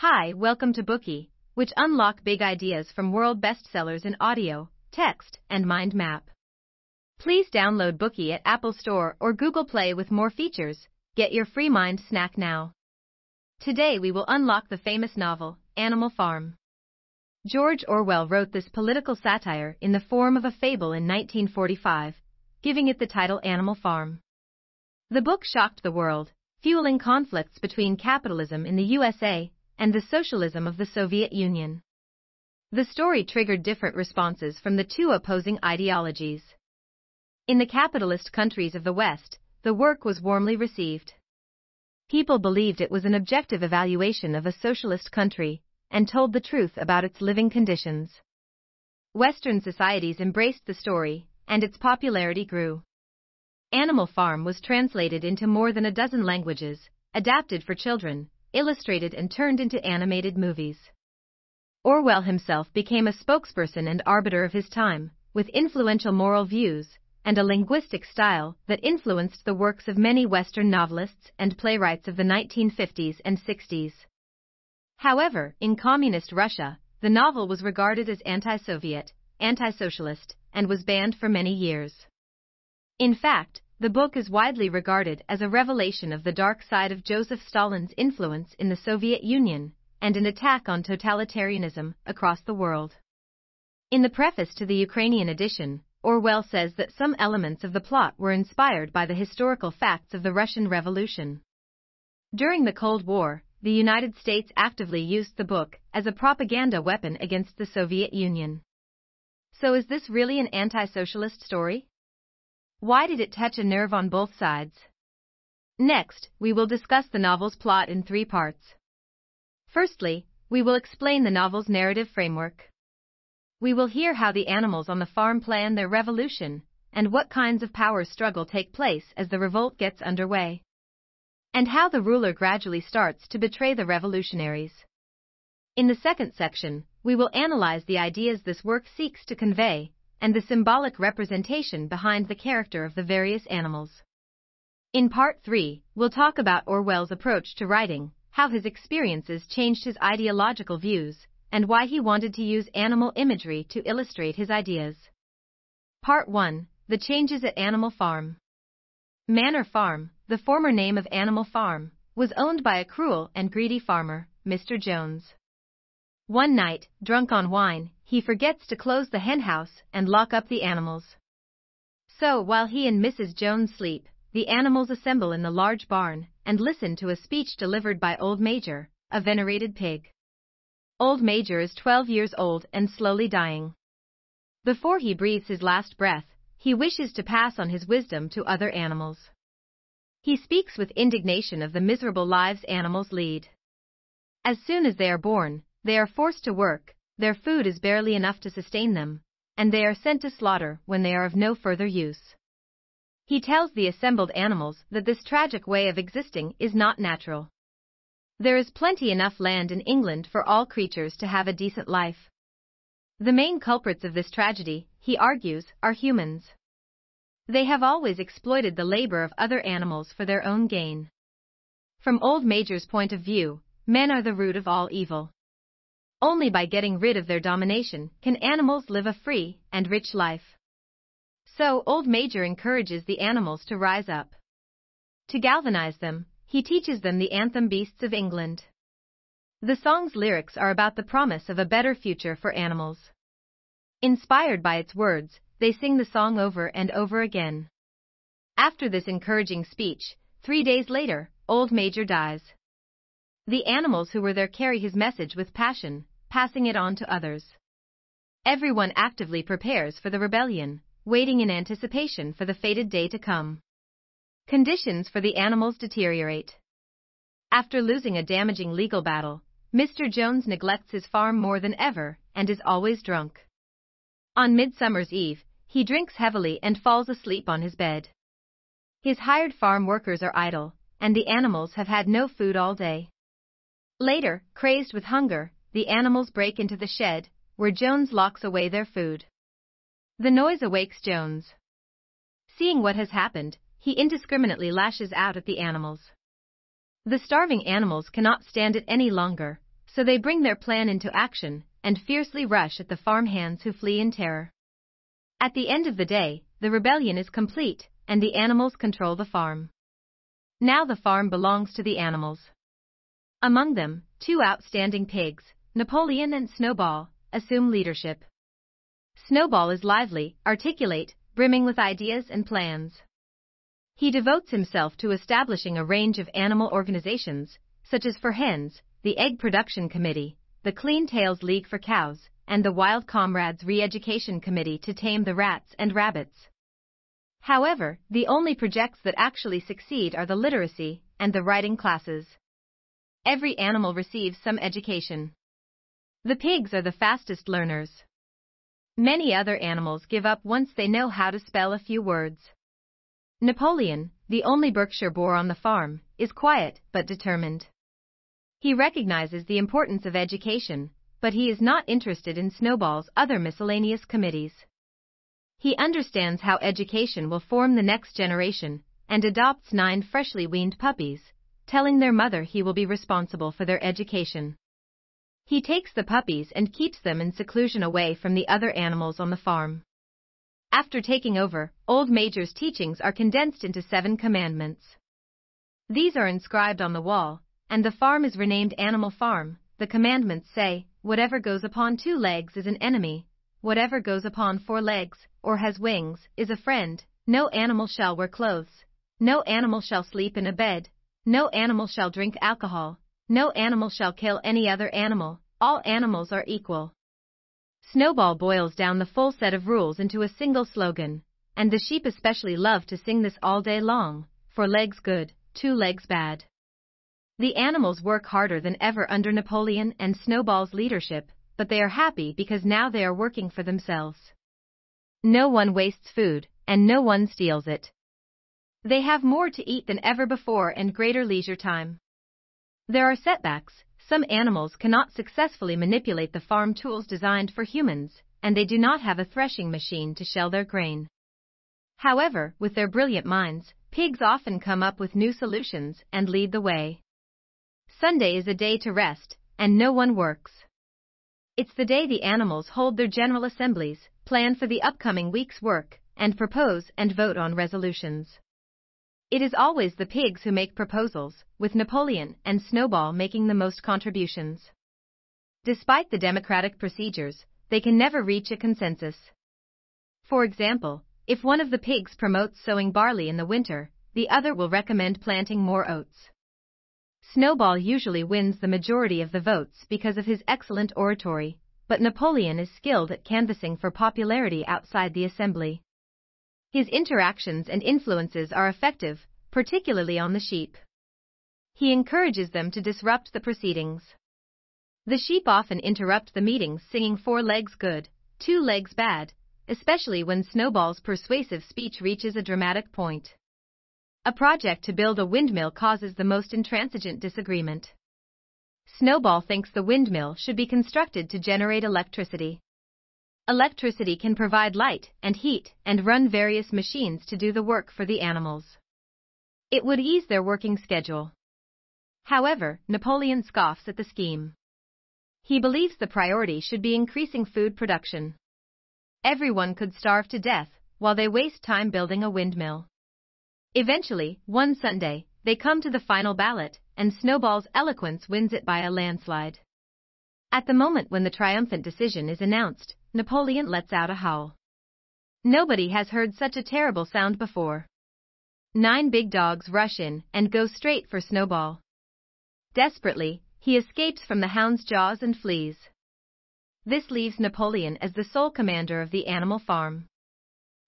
Hi, welcome to Bookey, which unlock big ideas from world bestsellers in audio, text, and mind map. Please download Bookey at Apple Store or Google Play with more features. Get your free mind snack now. Today we will unlock the famous novel, Animal Farm. George Orwell wrote this political satire in the form of a fable in 1945, giving it the title Animal Farm. The book shocked the world, fueling conflicts between capitalism in the USA and the socialism of the Soviet Union. The story triggered different responses from the two opposing ideologies. In the capitalist countries of the West, the work was warmly received. People believed it was an objective evaluation of a socialist country and told the truth about its living conditions. Western societies embraced the story, and its popularity grew. Animal Farm was translated into more than a dozen languages, adapted for children, illustrated and turned into animated movies. Orwell himself became a spokesperson and arbiter of his time, with influential moral views and a linguistic style that influenced the works of many Western novelists and playwrights of the 1950s and 60s. However, in communist Russia, the novel was regarded as anti-Soviet, anti-socialist, and was banned for many years. In fact, the book is widely regarded as a revelation of the dark side of Joseph Stalin's influence in the Soviet Union and an attack on totalitarianism across the world. In the preface to the Ukrainian edition, Orwell says that some elements of the plot were inspired by the historical facts of the Russian Revolution. During the Cold War, the United States actively used the book as a propaganda weapon against the Soviet Union. So is this really an anti-socialist story? Why did it touch a nerve on both sides? Next, we will discuss the novel's plot in three parts. Firstly, we will explain the novel's narrative framework. We will hear how the animals on the farm plan their revolution, and what kinds of power struggle take place as the revolt gets underway. And how the ruler gradually starts to betray the revolutionaries. In the second section, we will analyze the ideas this work seeks to convey and the symbolic representation behind the character of the various animals. In part 3, we'll talk about Orwell's approach to writing, how his experiences changed his ideological views, and why he wanted to use animal imagery to illustrate his ideas. Part 1 The Changes at Animal Farm. Manor Farm, the former name of Animal Farm, was owned by a cruel and greedy farmer, Mr. Jones. One night, drunk on wine, he forgets to close the henhouse and lock up the animals. So, while he and Mrs. Jones sleep, the animals assemble in the large barn and listen to a speech delivered by Old Major, a venerated pig. Old Major is 12 years old and slowly dying. Before he breathes his last breath, he wishes to pass on his wisdom to other animals. He speaks with indignation of the miserable lives animals lead. As soon as they are born, they are forced to work, their food is barely enough to sustain them, and they are sent to slaughter when they are of no further use. He tells the assembled animals that this tragic way of existing is not natural. There is plenty enough land in England for all creatures to have a decent life. The main culprits of this tragedy, he argues, are humans. They have always exploited the labor of other animals for their own gain. From Old Major's point of view, men are the root of all evil. Only by getting rid of their domination can animals live a free and rich life. So, Old Major encourages the animals to rise up. To galvanize them, he teaches them the anthem Beasts of England. The song's lyrics are about the promise of a better future for animals. Inspired by its words, they sing the song over and over again. After this encouraging speech, three days later, Old Major dies. The animals who were there carry his message with passion, passing it on to others. Everyone actively prepares for the rebellion, waiting in anticipation for the fated day to come. Conditions for the animals deteriorate. After losing a damaging legal battle, Mr. Jones neglects his farm more than ever and is always drunk. On Midsummer's Eve, he drinks heavily and falls asleep on his bed. His hired farm workers are idle, and the animals have had no food all day. Later, crazed with hunger, the animals break into the shed, where Jones locks away their food. The noise awakes Jones. Seeing what has happened, he indiscriminately lashes out at the animals. The starving animals cannot stand it any longer, So they bring their plan into action and fiercely rush at the farm hands who flee in terror. At the end of the day, the rebellion is complete, and the animals control the farm. Now the farm belongs to the animals. Among them, two outstanding pigs, Napoleon and Snowball, assume leadership. Snowball is lively, articulate, brimming with ideas and plans. He devotes himself to establishing a range of animal organizations, such as for hens, the Egg Production Committee, the Clean Tails League for Cows, and the Wild Comrades Re-Education Committee to tame the rats and rabbits. However, the only projects that actually succeed are the literacy and the writing classes. Every animal receives some education. The pigs are the fastest learners. Many other animals give up once they know how to spell a few words. Napoleon, the only Berkshire boar on the farm, is quiet but determined. He recognizes the importance of education, but he is not interested in Snowball's other miscellaneous committees. He understands how education will form the next generation and adopts nine freshly weaned puppies, telling their mother he will be responsible for their education. He takes the puppies and keeps them in seclusion away from the other animals on the farm. After taking over, Old Major's teachings are condensed into seven commandments. These are inscribed on the wall, and the farm is renamed Animal Farm. The commandments say, whatever goes upon two legs is an enemy, whatever goes upon four legs, or has wings, is a friend, no animal shall wear clothes, no animal shall sleep in a bed, no animal shall drink alcohol, no animal shall kill any other animal, all animals are equal. Snowball boils down the full set of rules into a single slogan, and the sheep especially love to sing this all day long four legs good, two legs bad. The animals work harder than ever under Napoleon and Snowball's leadership, but they are happy because now they are working for themselves. No one wastes food, and no one steals it. They have more to eat than ever before and greater leisure time. There are setbacks, some animals cannot successfully manipulate the farm tools designed for humans, and they do not have a threshing machine to shell their grain. However, with their brilliant minds, pigs often come up with new solutions and lead the way. Sunday is a day to rest, and no one works. It's the day the animals hold their general assemblies, plan for the upcoming week's work, and propose and vote on resolutions. It is always the pigs who make proposals, with Napoleon and Snowball making the most contributions. Despite the democratic procedures, they can never reach a consensus. For example, if one of the pigs promotes sowing barley in the winter, the other will recommend planting more oats. Snowball usually wins the majority of the votes because of his excellent oratory, but Napoleon is skilled at canvassing for popularity outside the assembly. His interactions and influences are effective, particularly on the sheep. He encourages them to disrupt the proceedings. The sheep often interrupt the meetings singing four legs good, two legs bad, especially when Snowball's persuasive speech reaches a dramatic point. A project to build a windmill causes the most intransigent disagreement. Snowball thinks the windmill should be constructed to generate electricity. Electricity can provide light and heat and run various machines to do the work for the animals. It would ease their working schedule. However, Napoleon scoffs at the scheme. He believes the priority should be increasing food production. Everyone could starve to death while they waste time building a windmill. Eventually, one Sunday, they come to the final ballot, and Snowball's eloquence wins it by a landslide. At the moment when the triumphant decision is announced, Napoleon lets out a howl. Nobody has heard such a terrible sound before. Nine big dogs rush in and go straight for Snowball. Desperately, he escapes from the hound's jaws and flees. This leaves Napoleon as the sole commander of the animal farm.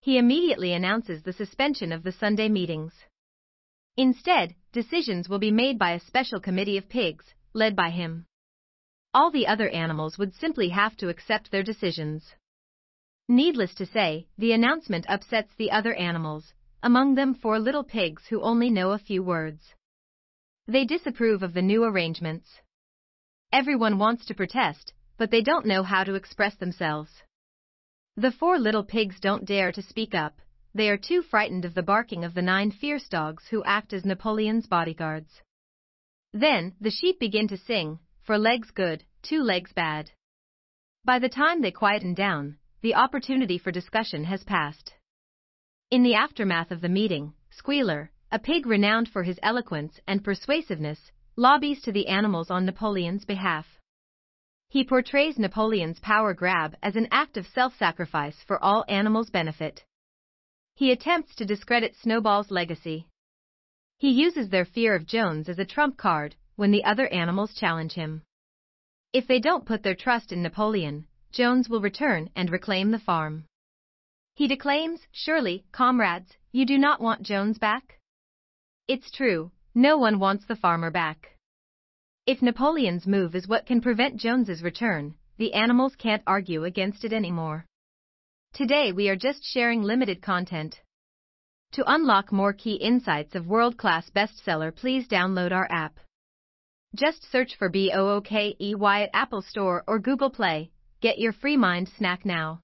He immediately announces the suspension of the Sunday meetings. Instead, decisions will be made by a special committee of pigs, led by him all the other animals would simply have to accept their decisions. Needless to say, the announcement upsets the other animals, among them four little pigs who only know a few words. They disapprove of the new arrangements. Everyone wants to protest, but they don't know how to express themselves. The four little pigs don't dare to speak up, they are too frightened of the barking of the nine fierce dogs who act as Napoleon's bodyguards. Then, the sheep begin to sing, four legs good, two legs bad. By the time they quieten down, the opportunity for discussion has passed. In the aftermath of the meeting, Squealer, a pig renowned for his eloquence and persuasiveness, lobbies to the animals on Napoleon's behalf. He portrays Napoleon's power grab as an act of self sacrifice for all animals' benefit. He attempts to discredit Snowball's legacy. He uses their fear of Jones as a trump card when the other animals challenge him. If they don't put their trust in Napoleon, Jones will return and reclaim the farm. He declaims, Surely, comrades, you do not want Jones back? It's true, no one wants the farmer back. If Napoleon's move is what can prevent Jones's return, the animals can't argue against it anymore. Today we are just sharing limited content. To unlock more key insights of world-class bestseller please download our app. Just search for BOOKEY at Apple Store or Google Play. Get your free mind snack now.